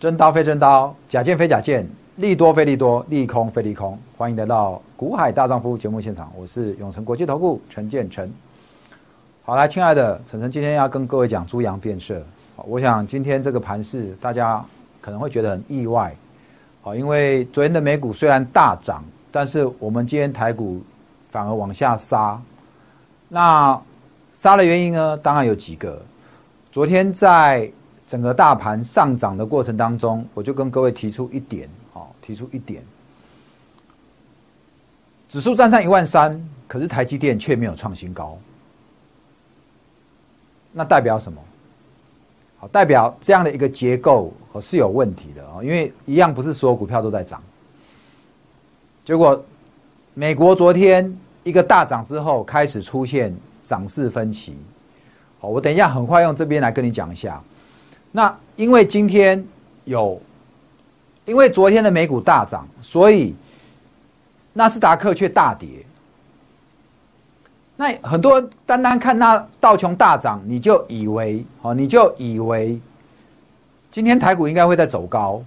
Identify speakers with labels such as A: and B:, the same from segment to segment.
A: 真刀非真刀，假剑非假剑，利多非利多，利空非利空。欢迎来到股海大丈夫节目现场，我是永成国际投顾陈建成。好，来，亲爱的陈晨，今天要跟各位讲猪羊变色。我想今天这个盘势，大家可能会觉得很意外。好，因为昨天的美股虽然大涨，但是我们今天台股反而往下杀。那杀的原因呢？当然有几个。昨天在整个大盘上涨的过程当中，我就跟各位提出一点，好，提出一点，指数站上一万三，可是台积电却没有创新高，那代表什么？好，代表这样的一个结构是有问题的啊，因为一样不是所有股票都在涨，结果美国昨天一个大涨之后，开始出现涨势分歧，好，我等一下很快用这边来跟你讲一下。那因为今天有，因为昨天的美股大涨，所以纳斯达克却大跌。那很多人单单看那道琼大涨，你就以为哦，你就以为今天台股应该会在走高。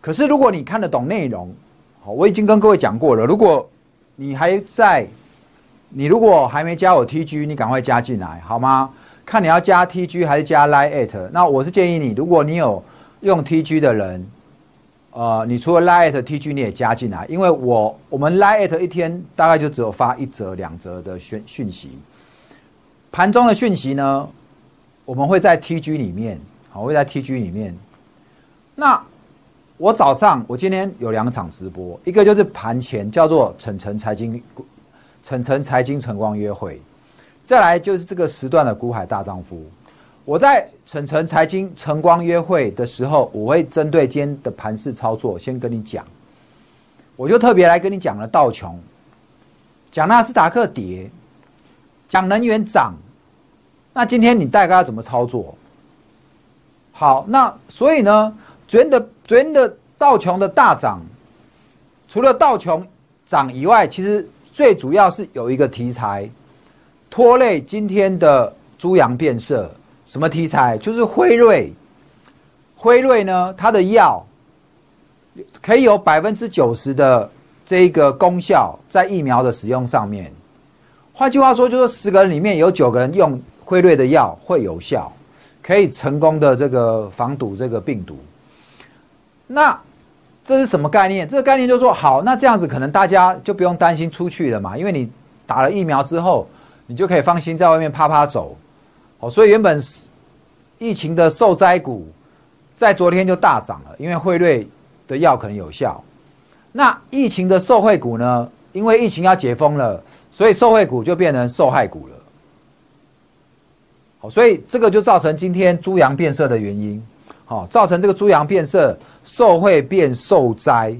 A: 可是如果你看得懂内容，好，我已经跟各位讲过了。如果你还在，你如果还没加我 TG，你赶快加进来好吗？看你要加 TG 还是加 Line，那我是建议你，如果你有用 TG 的人，呃，你除了 Line TG 你也加进来，因为我我们 Line 一天大概就只有发一则两则的讯讯息，盘中的讯息呢，我们会在 TG 里面，好会在 TG 里面。那我早上我今天有两场直播，一个就是盘前叫做晨晨财经，晨晨财经晨光约会。再来就是这个时段的股海大丈夫，我在晨晨财经晨光约会的时候，我会针对今天的盘势操作先跟你讲，我就特别来跟你讲了道琼，讲纳斯达克跌，讲能源涨，那今天你大概要怎么操作？好，那所以呢，昨天的昨天的道琼的大涨，除了道琼涨以外，其实最主要是有一个题材。拖累今天的猪羊变色，什么题材？就是辉瑞。辉瑞呢，它的药可以有百分之九十的这个功效在疫苗的使用上面。换句话说，就是十个人里面有九个人用辉瑞的药会有效，可以成功的这个防堵这个病毒。那这是什么概念？这个概念就是说，好，那这样子可能大家就不用担心出去了嘛，因为你打了疫苗之后。你就可以放心在外面啪啪走，好，所以原本疫情的受灾股在昨天就大涨了，因为汇瑞的药可能有效。那疫情的受惠股呢？因为疫情要解封了，所以受惠股就变成受害股了。好，所以这个就造成今天猪羊变色的原因。好，造成这个猪羊变色，受惠变受灾。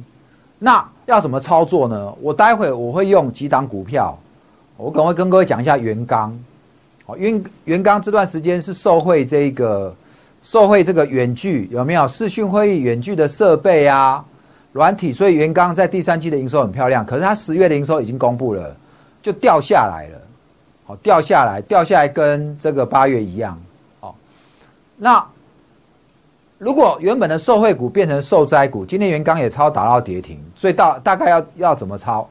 A: 那要怎么操作呢？我待会我会用几档股票。我赶快跟各位讲一下元刚，哦，元元刚这段时间是受惠这个受惠这个远距有没有视讯会议远距的设备啊软体，所以元刚在第三季的营收很漂亮，可是它十月的营收已经公布了，就掉下来了，好掉下来掉下来跟这个八月一样，好，那如果原本的受惠股变成受灾股，今天元刚也超打到跌停，所以大大概要要怎么抄？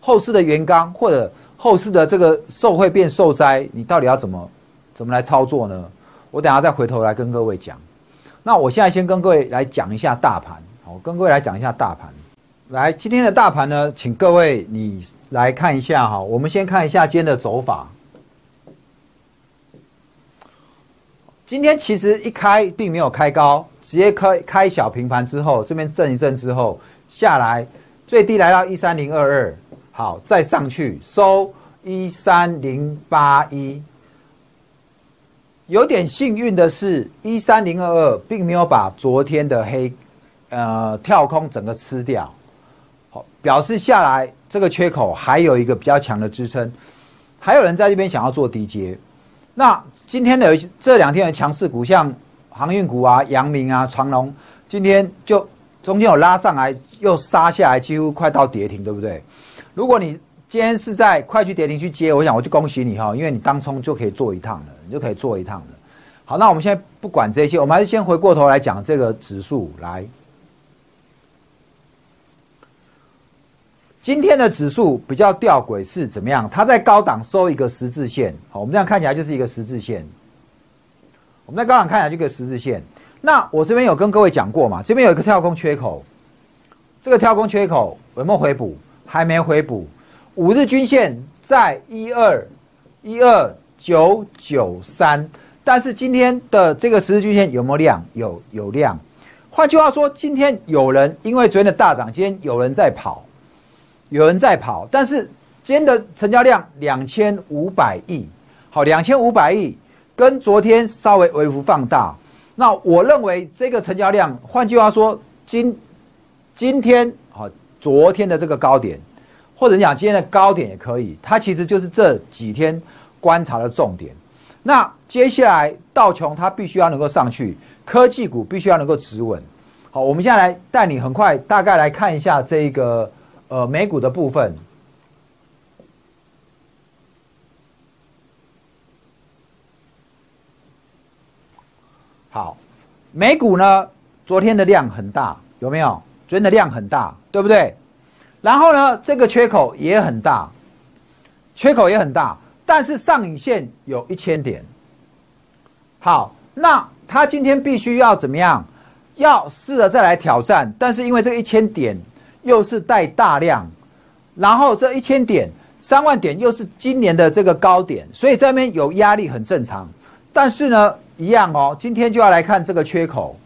A: 后市的元刚或者。后市的这个受惠变受灾，你到底要怎么怎么来操作呢？我等下再回头来跟各位讲。那我现在先跟各位来讲一下大盘，好，跟各位来讲一下大盘。来，今天的大盘呢，请各位你来看一下哈。我们先看一下今天的走法。今天其实一开并没有开高，直接开开小平盘之后，这边震一震之后下来，最低来到一三零二二。好，再上去收一三零八一，有点幸运的是，一三零二二并没有把昨天的黑，呃，跳空整个吃掉，好，表示下来这个缺口还有一个比较强的支撑，还有人在这边想要做低阶，那今天的这两天的强势股，像航运股啊、阳明啊、长隆，今天就中间有拉上来，又杀下来，几乎快到跌停，对不对？如果你今天是在快去跌停去接，我想我就恭喜你哈，因为你当冲就可以做一趟了，你就可以做一趟了。好，那我们现在不管这些，我们还是先回过头来讲这个指数。来，今天的指数比较吊诡是怎么样？它在高档收一个十字线，好，我们这样看起来就是一个十字线。我们在高档看起来就一个十字线。那我这边有跟各位讲过嘛？这边有一个跳空缺口，这个跳空缺口有没有回补？还没回补。五日均线在一二一二九九三。但是今天的这个十字均线有没有量？有有量。换句话说，今天有人因为昨天的大涨，今天有人在跑，有人在跑。但是今天的成交量两千五百亿，好，两千五百亿跟昨天稍微微幅放大。那我认为这个成交量，换句话说，今今天，昨天的这个高点，或者讲今天的高点也可以，它其实就是这几天观察的重点。那接下来道琼它必须要能够上去，科技股必须要能够止稳。好，我们现在来带你很快大概来看一下这个呃美股的部分。好，美股呢昨天的量很大，有没有？昨天的量很大，对不对？然后呢，这个缺口也很大，缺口也很大。但是上影线有一千点，好，那他今天必须要怎么样？要试着再来挑战，但是因为这一千点又是带大量，然后这一千点三万点又是今年的这个高点，所以这边有压力很正常。但是呢，一样哦，今天就要来看这个缺口，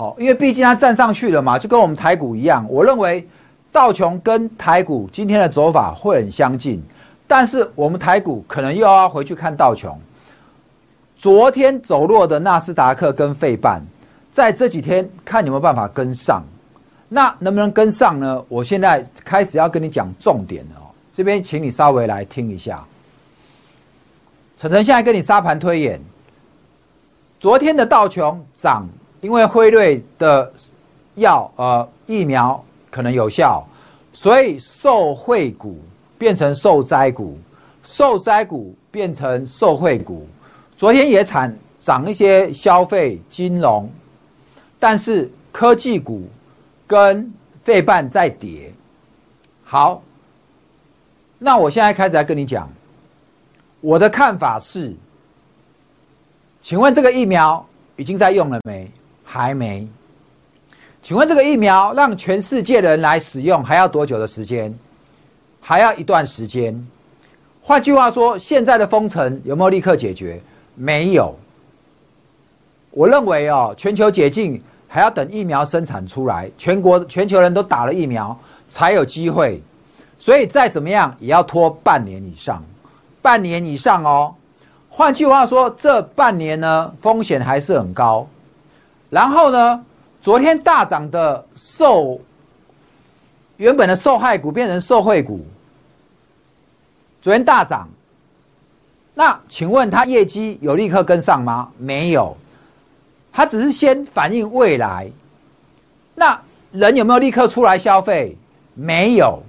A: 好，因为毕竟它站上去了嘛，就跟我们台股一样。我认为道琼跟台股今天的走法会很相近。但是我们台股可能又要回去看道琼。昨天走弱的纳斯达克跟费半，在这几天看有没有办法跟上。那能不能跟上呢？我现在开始要跟你讲重点了哦。这边请你稍微来听一下。陈晨现在跟你沙盘推演，昨天的道琼涨，因为辉瑞的药呃疫苗可能有效，所以受惠股。变成受灾股，受灾股变成受惠股。昨天也产涨一些消费金融，但是科技股跟费半在跌。好，那我现在开始来跟你讲，我的看法是，请问这个疫苗已经在用了没？还没。请问这个疫苗让全世界人来使用，还要多久的时间？还要一段时间。换句话说，现在的封城有没有立刻解决？没有。我认为哦，全球解禁还要等疫苗生产出来，全国全球人都打了疫苗才有机会。所以再怎么样也要拖半年以上，半年以上哦。换句话说，这半年呢风险还是很高。然后呢，昨天大涨的受。原本的受害股变成受惠股，昨天大涨，那请问它业绩有立刻跟上吗？没有，它只是先反映未来。那人有没有立刻出来消费？没有，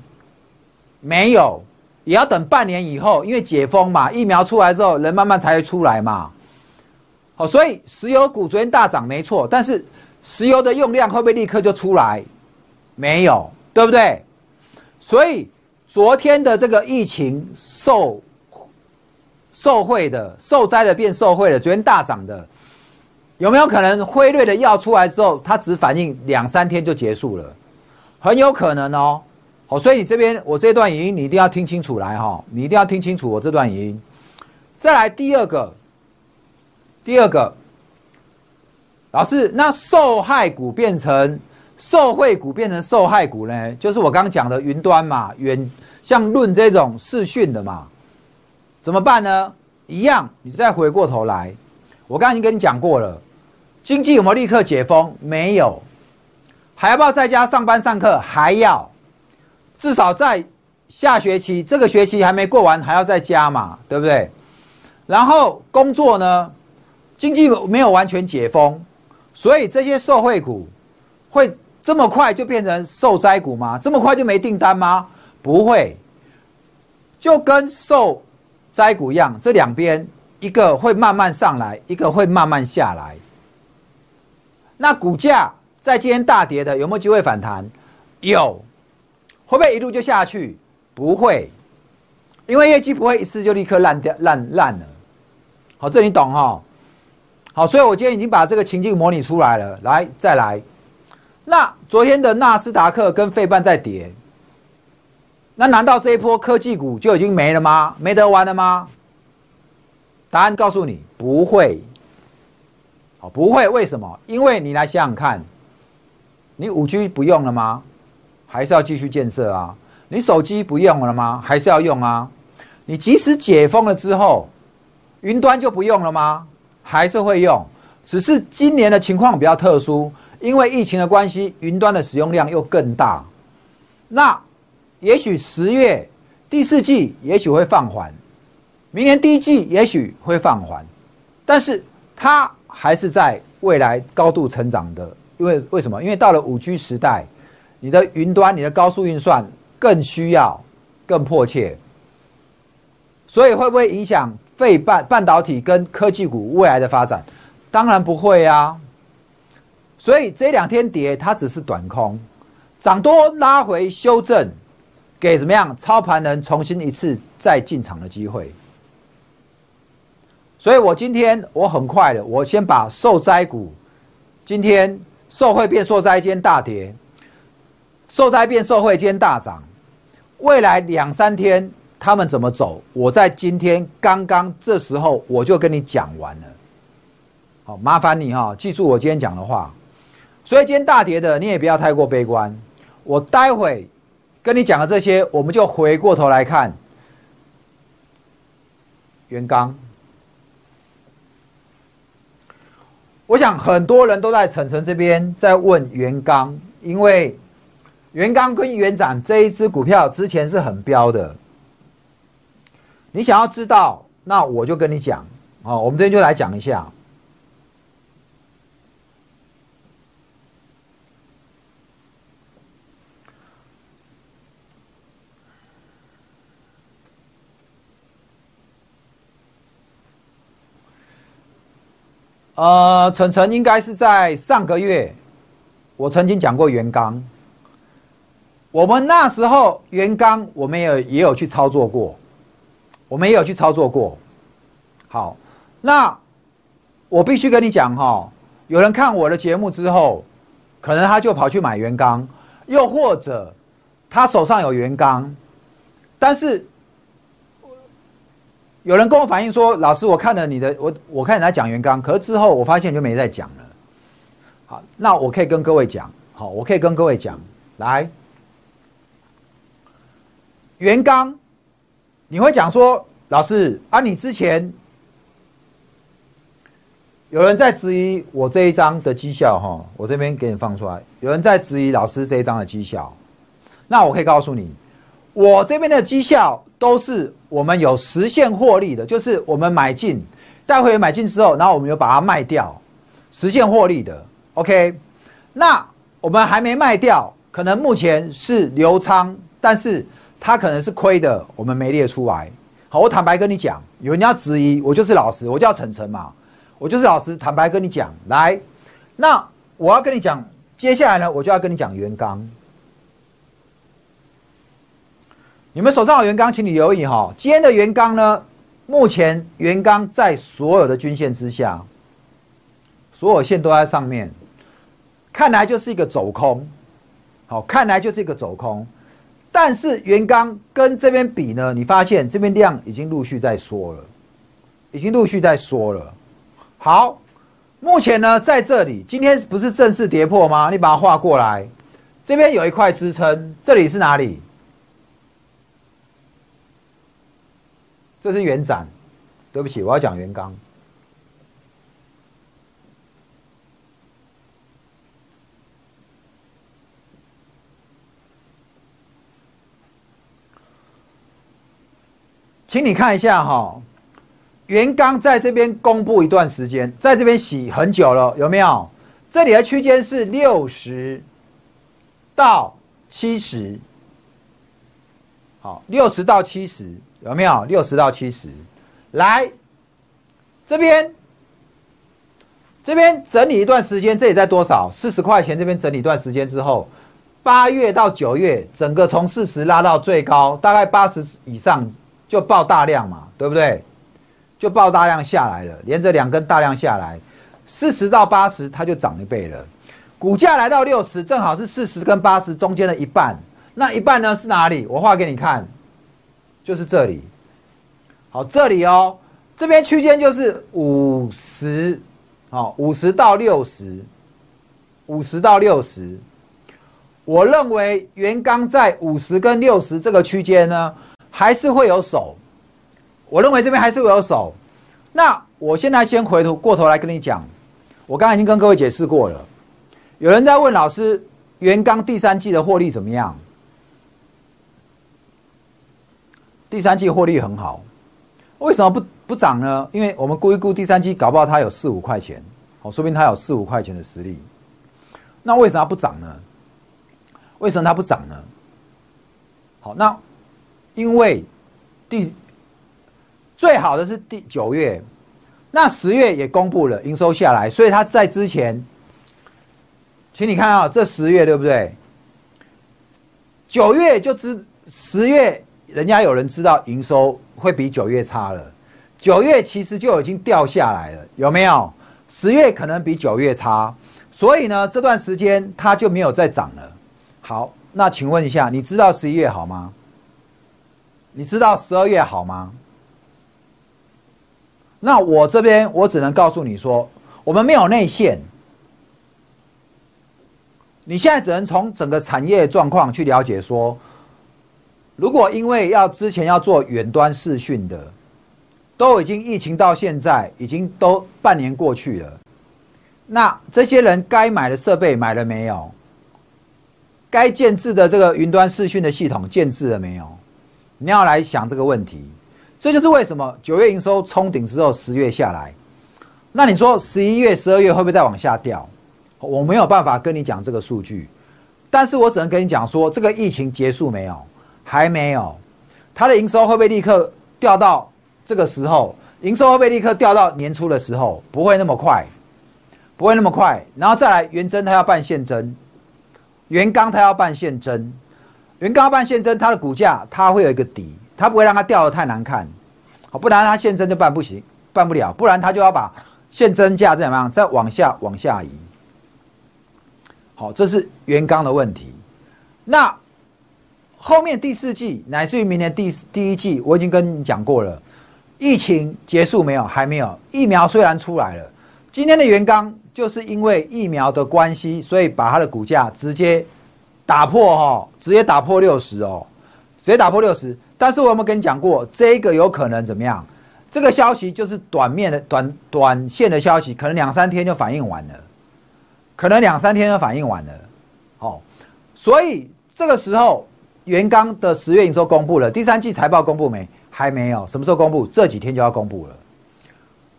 A: 没有，也要等半年以后，因为解封嘛，疫苗出来之后，人慢慢才会出来嘛。哦，所以石油股昨天大涨没错，但是石油的用量会不会立刻就出来？没有。对不对？所以昨天的这个疫情受受贿的、受灾的变受贿的，昨天大涨的，有没有可能辉瑞的药出来之后，它只反应两三天就结束了？很有可能哦。好，所以你这边我这段语音你一定要听清楚来哈，你一定要听清楚我这段语音。再来第二个，第二个，老师，那受害股变成？受惠股变成受害股呢，就是我刚刚讲的云端嘛，远像论这种视讯的嘛，怎么办呢？一样，你再回过头来，我刚刚已经跟你讲过了，经济有没有立刻解封？没有，还要不要在家上班上课？还要，至少在下学期这个学期还没过完，还要在家嘛，对不对？然后工作呢，经济没有完全解封，所以这些受惠股会。这么快就变成受灾股吗？这么快就没订单吗？不会，就跟受灾股一样，这两边一个会慢慢上来，一个会慢慢下来。那股价在今天大跌的有没有机会反弹？有，会不会一路就下去？不会，因为业绩不会一次就立刻烂掉烂烂了。好，这你懂哈？好，所以我今天已经把这个情境模拟出来了。来，再来。那昨天的纳斯达克跟费半在跌，那难道这一波科技股就已经没了吗？没得玩了吗？答案告诉你，不会。哦，不会，为什么？因为你来想想看，你五 G 不用了吗？还是要继续建设啊？你手机不用了吗？还是要用啊？你即使解封了之后，云端就不用了吗？还是会用？只是今年的情况比较特殊，因为疫情的关系，云端的使用量又更大。那也许十月第四季也许会放缓，明年第一季也许会放缓，但是它。还是在未来高度成长的，因为为什么？因为到了五 G 时代，你的云端、你的高速运算更需要、更迫切，所以会不会影响费半半导体跟科技股未来的发展？当然不会啊。所以这两天跌，它只是短空，涨多拉回修正，给怎么样操盘人重新一次再进场的机会。所以我今天我很快的，我先把受灾股，今天受惠变受灾间大跌，受灾变受惠间大涨，未来两三天他们怎么走？我在今天刚刚这时候我就跟你讲完了。好，麻烦你哈，记住我今天讲的话。所以今天大跌的你也不要太过悲观。我待会跟你讲的这些，我们就回过头来看元刚。我想很多人都在晨晨这边在问元刚，因为元刚跟元展这一支股票之前是很标的。你想要知道，那我就跟你讲哦，我们这边就来讲一下。呃，晨晨应该是在上个月，我曾经讲过原刚。我们那时候原刚，我们也也有去操作过，我们也有去操作过。好，那我必须跟你讲哈，有人看我的节目之后，可能他就跑去买元刚，又或者他手上有元刚，但是。有人跟我反映说：“老师，我看了你的，我我看你在讲元刚，可是之后我发现就没再讲了。”好，那我可以跟各位讲，好，我可以跟各位讲，来，元刚，你会讲说，老师啊，你之前有人在质疑我这一张的绩效，哈，我这边给你放出来，有人在质疑老师这一张的绩效，那我可以告诉你，我这边的绩效。都是我们有实现获利的，就是我们买进，带会买进之后，然后我们又把它卖掉，实现获利的。OK，那我们还没卖掉，可能目前是流仓，但是它可能是亏的，我们没列出来。好，我坦白跟你讲，有人要质疑，我就是老实，我叫晨晨嘛，我就是老实，坦白跟你讲，来，那我要跟你讲，接下来呢，我就要跟你讲元刚。你们手上有元钢，请你留意哈。今天的元钢呢，目前元钢在所有的均线之下，所有线都在上面，看来就是一个走空。好，看来就是一个走空。但是原钢跟这边比呢，你发现这边量已经陆续在缩了，已经陆续在缩了。好，目前呢在这里，今天不是正式跌破吗？你把它画过来，这边有一块支撑，这里是哪里？这是原展，对不起，我要讲原钢。请你看一下哈，原刚在这边公布一段时间，在这边洗很久了，有没有？这里的区间是六十到七十，好，六十到七十。有没有六十到七十？来，这边这边整理一段时间，这里在多少？四十块钱。这边整理一段时间之后，八月到九月，整个从四十拉到最高，大概八十以上就爆大量嘛，对不对？就爆大量下来了，连着两根大量下来，四十到八十，它就涨一倍了。股价来到六十，正好是四十跟八十中间的一半。那一半呢是哪里？我画给你看，就是这里。好，这里哦，这边区间就是五十，好，五十到六十，五十到六十。我认为原刚在五十跟六十这个区间呢，还是会有手。我认为这边还是会有手。那我现在先回头过头来跟你讲，我刚才已经跟各位解释过了。有人在问老师，原钢第三季的获利怎么样？第三季获利很好，为什么不不涨呢？因为我们估一估第三季，搞不好它有四五块钱，好，说明它有四五块钱的实力。那为什么不涨呢？为什么它不涨呢？好，那因为第最好的是第九月，那十月也公布了营收下来，所以它在之前，请你看啊，这十月对不对？九月就知十月。人家有人知道营收会比九月差了，九月其实就已经掉下来了，有没有？十月可能比九月差，所以呢，这段时间它就没有再涨了。好，那请问一下，你知道十一月好吗？你知道十二月好吗？那我这边我只能告诉你说，我们没有内线，你现在只能从整个产业状况去了解说。如果因为要之前要做远端视讯的，都已经疫情到现在已经都半年过去了，那这些人该买的设备买了没有？该建制的这个云端视讯的系统建制了没有？你要来想这个问题，这就是为什么九月营收冲顶之后十月下来，那你说十一月、十二月会不会再往下掉？我没有办法跟你讲这个数据，但是我只能跟你讲说这个疫情结束没有？还没有，它的营收会不会立刻掉到这个时候？营收会不会立刻掉到年初的时候？不会那么快，不会那么快。然后再来，元真它要办现增，元刚它要办现增，元刚要办现增，它的股价它会有一个底，它不会让它掉的太难看，好，不然它现增就办不行，办不了，不然它就要把现增价怎么样，再往下往下移。好，这是原刚的问题。那。后面第四季乃至于明年第第一季，我已经跟你讲过了。疫情结束没有？还没有。疫苗虽然出来了，今天的原刚就是因为疫苗的关系，所以把它的股价直接打破哈，直接打破六十哦，直接打破六十。但是我有没有跟你讲过，这个有可能怎么样？这个消息就是短面的短短线的消息，可能两三天就反应完了，可能两三天就反应完了。好，所以这个时候。元刚的十月营收公布了，第三季财报公布没？还没有，什么时候公布？这几天就要公布了，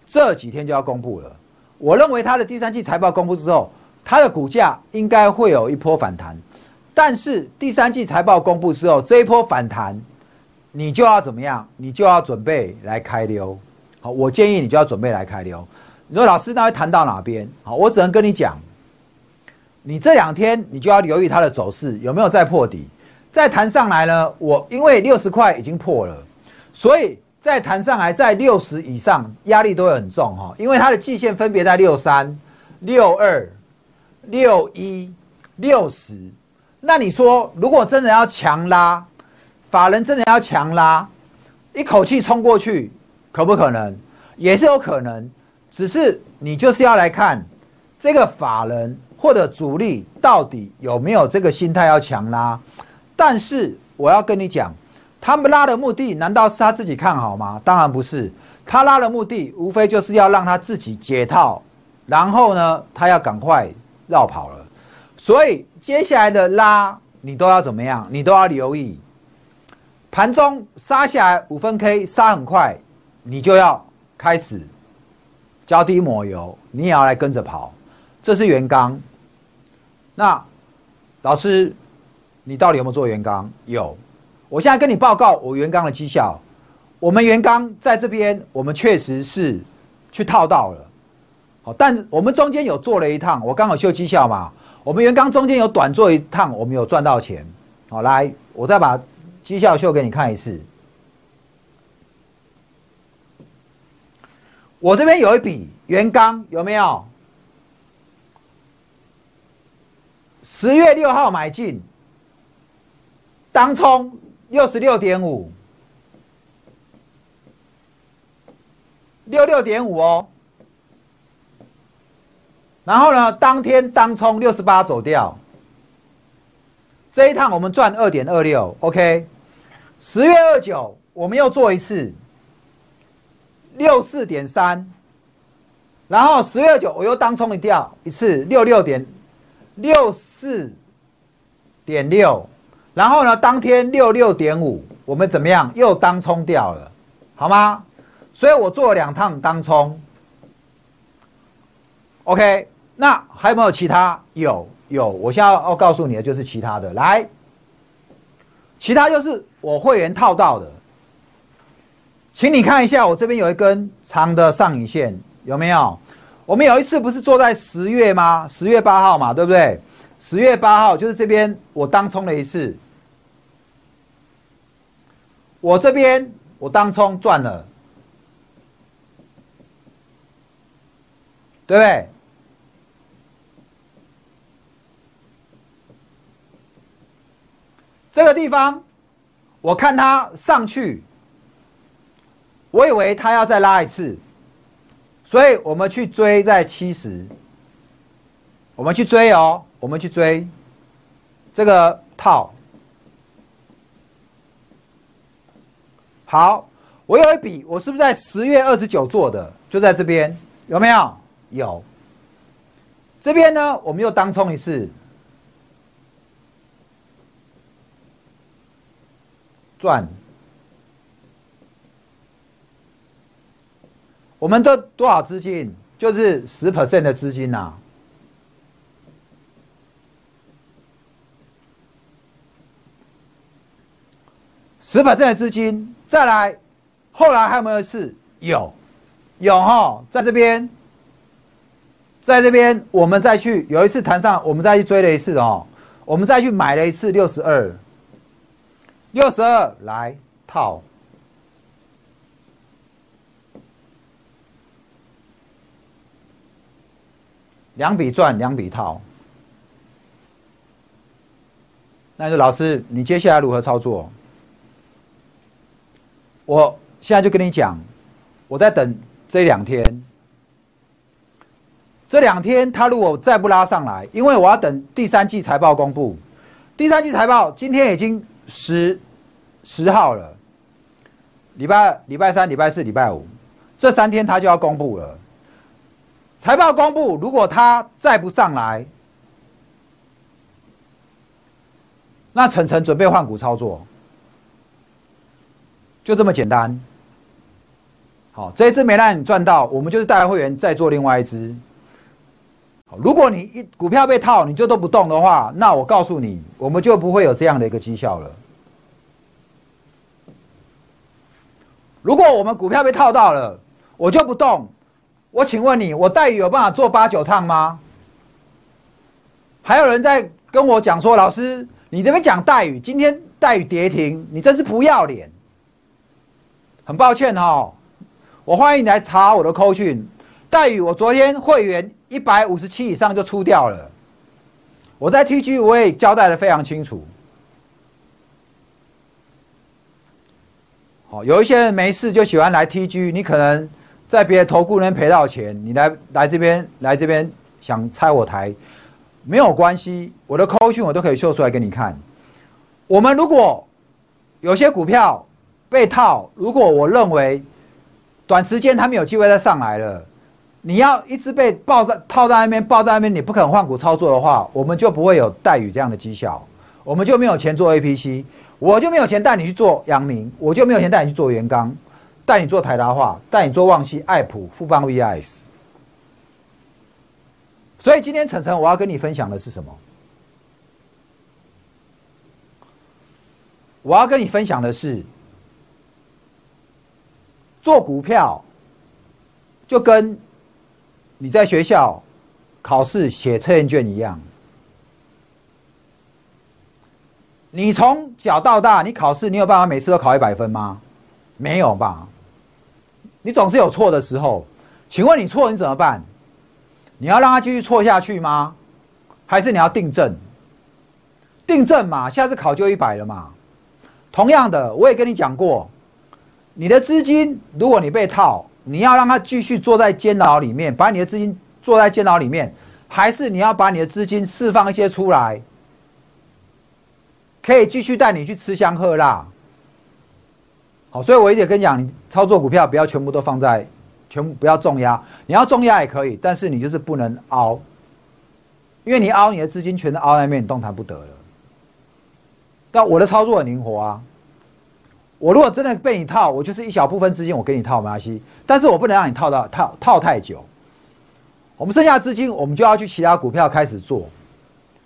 A: 这几天就要公布了。我认为它的第三季财报公布之后，它的股价应该会有一波反弹。但是第三季财报公布之后，这一波反弹，你就要怎么样？你就要准备来开溜。好，我建议你就要准备来开溜。你说老师，那会谈到哪边？好，我只能跟你讲，你这两天你就要留意它的走势有没有再破底。再弹上来呢？我因为六十块已经破了，所以再弹上来在六十以上，压力都会很重哈。因为它的季线分别在六三、六二、六一、六十。那你说，如果真的要强拉，法人真的要强拉，一口气冲过去，可不可能？也是有可能，只是你就是要来看这个法人或者主力到底有没有这个心态要强拉。但是我要跟你讲，他们拉的目的难道是他自己看好吗？当然不是，他拉的目的无非就是要让他自己解套，然后呢，他要赶快绕跑了。所以接下来的拉你都要怎么样？你都要留意，盘中杀下来五分 K 杀很快，你就要开始脚底抹油，你也要来跟着跑。这是原钢。那老师。你到底有没有做原钢？有，我现在跟你报告我原钢的绩效。我们原钢在这边，我们确实是去套到了。好，但我们中间有做了一趟，我刚好秀绩效嘛。我们原刚中间有短做一趟，我们有赚到钱。好，来，我再把绩效秀给你看一次。我这边有一笔原钢，有没有？十月六号买进，当冲六十六点五，六六点五哦。然后呢，当天当冲六十八走掉，这一趟我们赚二点二六，OK。十月二九我们又做一次。六四点三，然后十月二九我又当冲一掉一次六六点六四点六，然后呢当天六六点五，我们怎么样又当冲掉了，好吗？所以我做了两趟当冲。OK，那还有没有其他？有有，我现在要告诉你的就是其他的，来，其他就是我会员套到的。请你看一下，我这边有一根长的上影线，有没有？我们有一次不是做在十月吗？十月八号嘛，对不对？十月八号就是这边我当冲了一次，我这边我当冲赚了，对不对？这个地方我看它上去。我以为他要再拉一次，所以我们去追在七十，我们去追哦，我们去追这个套。好，我有一笔，我是不是在十月二十九做的？就在这边，有没有？有。这边呢，我们又当冲一次，赚。我们这多少资金？就是十 percent 的资金呐，十 percent 的资金。再来，后来还有没有一次？有，有哈，在这边，在这边，我们再去有一次谈上，我们再去追了一次哦，我们再去买了一次六十二，六十二来套。两笔赚，两笔套。那说老师，你接下来如何操作？我现在就跟你讲，我在等这两天。这两天他如果再不拉上来，因为我要等第三季财报公布。第三季财报今天已经十十号了，礼拜二礼拜三、礼拜四、礼拜五这三天他就要公布了。财报公布，如果他再不上来，那晨晨准备换股操作，就这么简单。好，这一支没让你赚到，我们就是带会员再做另外一只。如果你一股票被套，你就都不动的话，那我告诉你，我们就不会有这样的一个绩效了。如果我们股票被套到了，我就不动。我请问你，我待遇有办法做八九趟吗？还有人在跟我讲说，老师，你这边讲待遇，今天待遇跌停，你真是不要脸。很抱歉哈，我欢迎你来查我的扣讯。待遇我昨天会员一百五十七以上就出掉了，我在 TG 我也交代的非常清楚。好，有一些人没事就喜欢来 TG，你可能。在别的投顾那边赔到钱，你来来这边来这边想拆我台，没有关系，我的扣讯我都可以秀出来给你看。我们如果有些股票被套，如果我认为短时间它没有机会再上来了，你要一直被抱在套在那边抱在那边，你不肯换股操作的话，我们就不会有待遇这样的绩效，我们就没有钱做 A P C，我就没有钱带你去做阳明，我就没有钱带你去做元刚。带你做台达化，带你做旺西、爱普、富邦 VIS。所以今天晨晨我要跟你分享的是什么？我要跟你分享的是，做股票就跟你在学校考试写测验卷一样。你从小到大，你考试，你有办法每次都考一百分吗？没有吧？你总是有错的时候。请问你错你怎么办？你要让他继续错下去吗？还是你要订正？订正嘛，下次考就一百了嘛。同样的，我也跟你讲过，你的资金，如果你被套，你要让他继续坐在监牢里面，把你的资金坐在监牢里面，还是你要把你的资金释放一些出来？可以继续带你去吃香喝辣，好，所以我一直跟你讲，你操作股票不要全部都放在，全部不要重压，你要重压也可以，但是你就是不能凹，因为你凹你的资金全都凹在面，你动弹不得了。但我的操作很灵活啊，我如果真的被你套，我就是一小部分资金我给你套没关系，但是我不能让你套到套套太久，我们剩下资金我们就要去其他股票开始做。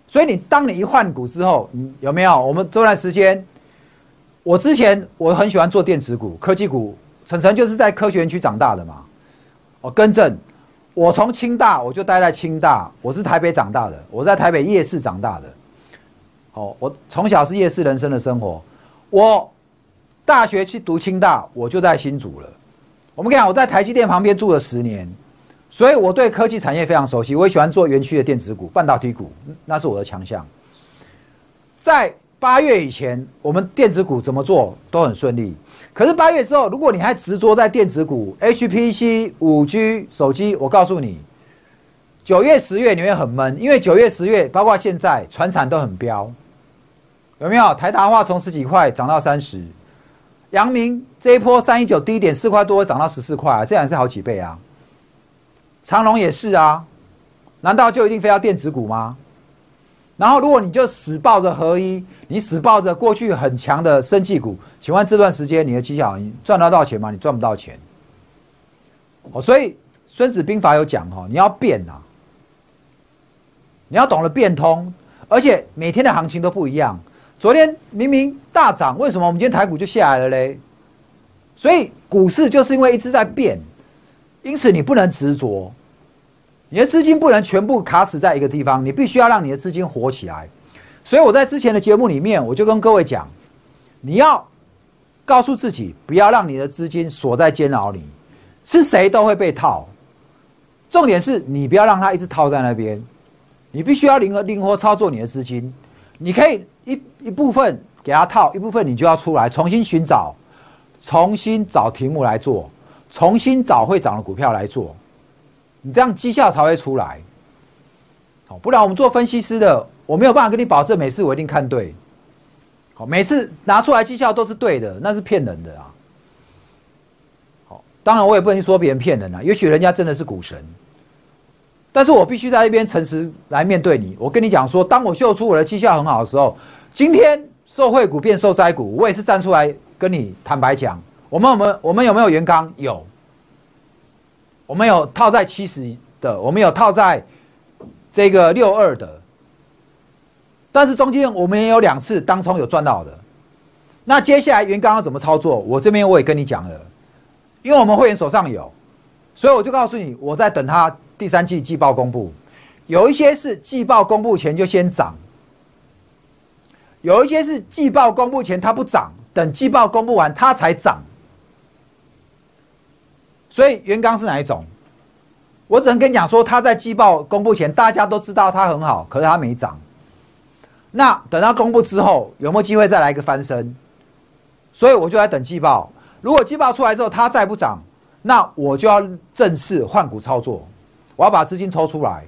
A: 所以你当你一换股之后，你有没有？我们这段时间，我之前我很喜欢做电子股、科技股。晨晨就是在科学园区长大的嘛。我更正，我从清大我就待在清大，我是台北长大的，我在台北夜市长大的。好，我从小是夜市人生的生活。我大学去读清大，我就在新竹了。我们讲，我在台积电旁边住了十年。所以我对科技产业非常熟悉，我也喜欢做园区的电子股、半导体股，那是我的强项。在八月以前，我们电子股怎么做都很顺利。可是八月之后，如果你还执着在电子股、HPC、五 G 手机，我告诉你，九月、十月你会很闷，因为九月、十月，包括现在，船产都很飙，有没有？台达化从十几块涨到三十，阳明这一波三一九低点四块多涨到十四块啊，这样是好几倍啊。长隆也是啊，难道就一定非要电子股吗？然后如果你就死抱着合一，你死抱着过去很强的生技股，请问这段时间你的绩效你赚得到钱吗？你赚不到钱。哦，所以《孙子兵法》有讲哦，你要变啊，你要懂得变通，而且每天的行情都不一样。昨天明明大涨，为什么我们今天台股就下来了嘞？所以股市就是因为一直在变。因此，你不能执着，你的资金不能全部卡死在一个地方，你必须要让你的资金活起来。所以我在之前的节目里面，我就跟各位讲，你要告诉自己，不要让你的资金锁在监牢里，是谁都会被套。重点是你不要让它一直套在那边，你必须要灵活灵活操作你的资金。你可以一一部分给他套，一部分你就要出来重新寻找，重新找题目来做。重新找会涨的股票来做，你这样绩效才会出来。好，不然我们做分析师的，我没有办法跟你保证每次我一定看对。好，每次拿出来绩效都是对的，那是骗人的啊。好，当然我也不能说别人骗人啊，也许人家真的是股神。但是我必须在一边诚实来面对你。我跟你讲说，当我秀出我的绩效很好的时候，今天受惠股变受灾股，我也是站出来跟你坦白讲。我们我们我们有没有元刚？有。我们有套在七十的，我们有套在这个六二的。但是中间我们也有两次当冲有赚到的。那接下来元刚要怎么操作？我这边我也跟你讲了，因为我们会员手上有，所以我就告诉你，我在等他第三季季报公布。有一些是季报公布前就先涨，有一些是季报公布前它不涨，等季报公布完它才涨。所以元刚是哪一种？我只能跟你讲说，他在季报公布前，大家都知道它很好，可是它没涨。那等到公布之后，有没有机会再来一个翻身？所以我就在等季报。如果季报出来之后它再不涨，那我就要正式换股操作。我要把资金抽出来，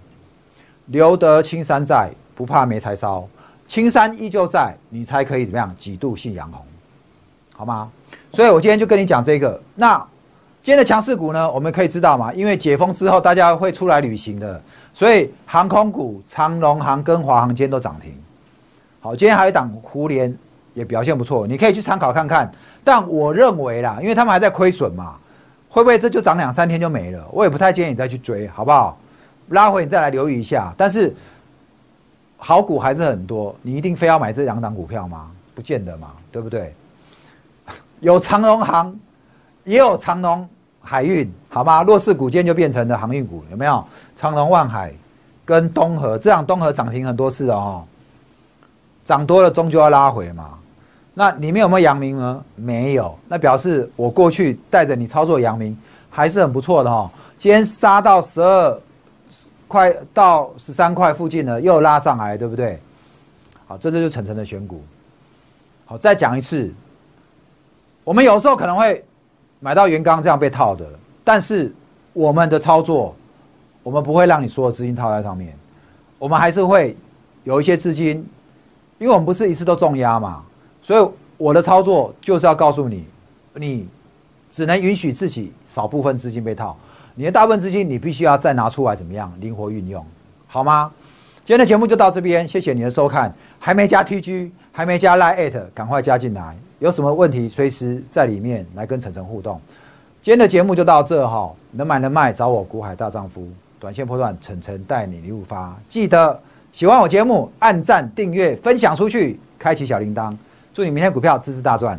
A: 留得青山在，不怕没柴烧。青山依旧在，你才可以怎么样？几度信阳红，好吗？所以我今天就跟你讲这个。那。今天的强势股呢，我们可以知道嘛？因为解封之后，大家会出来旅行的，所以航空股长龙航跟华航今天都涨停。好，今天还有一档湖联也表现不错，你可以去参考看看。但我认为啦，因为他们还在亏损嘛，会不会这就涨两三天就没了？我也不太建议你再去追，好不好？拉回你再来留意一下。但是好股还是很多，你一定非要买这两档股票吗？不见得嘛，对不对？有长龙航，也有长隆。海运好。好吗？弱势股今天就变成了航运股，有没有？长隆、万海跟东河，这样东河涨停很多次哦，涨多了终究要拉回嘛。那里面有没有阳明呢？没有，那表示我过去带着你操作阳明还是很不错的哈。今天杀到十二快到十三块附近呢，又拉上来，对不对？好，这就是层层的选股。好，再讲一次，我们有时候可能会买到原钢这样被套的，但是我们的操作，我们不会让你所有资金套在上面，我们还是会有一些资金，因为我们不是一次都重压嘛。所以我的操作就是要告诉你，你只能允许自己少部分资金被套，你的大部分资金你必须要再拿出来，怎么样灵活运用，好吗？今天的节目就到这边，谢谢你的收看。还没加 TG，还没加 Line，赶快加进来。有什么问题，随时在里面来跟晨晨互动。今天的节目就到这哈，能买能卖找我股海大丈夫，短线破断，晨晨带你入发。记得喜欢我节目，按赞、订阅、分享出去，开启小铃铛。祝你明天股票支支大赚。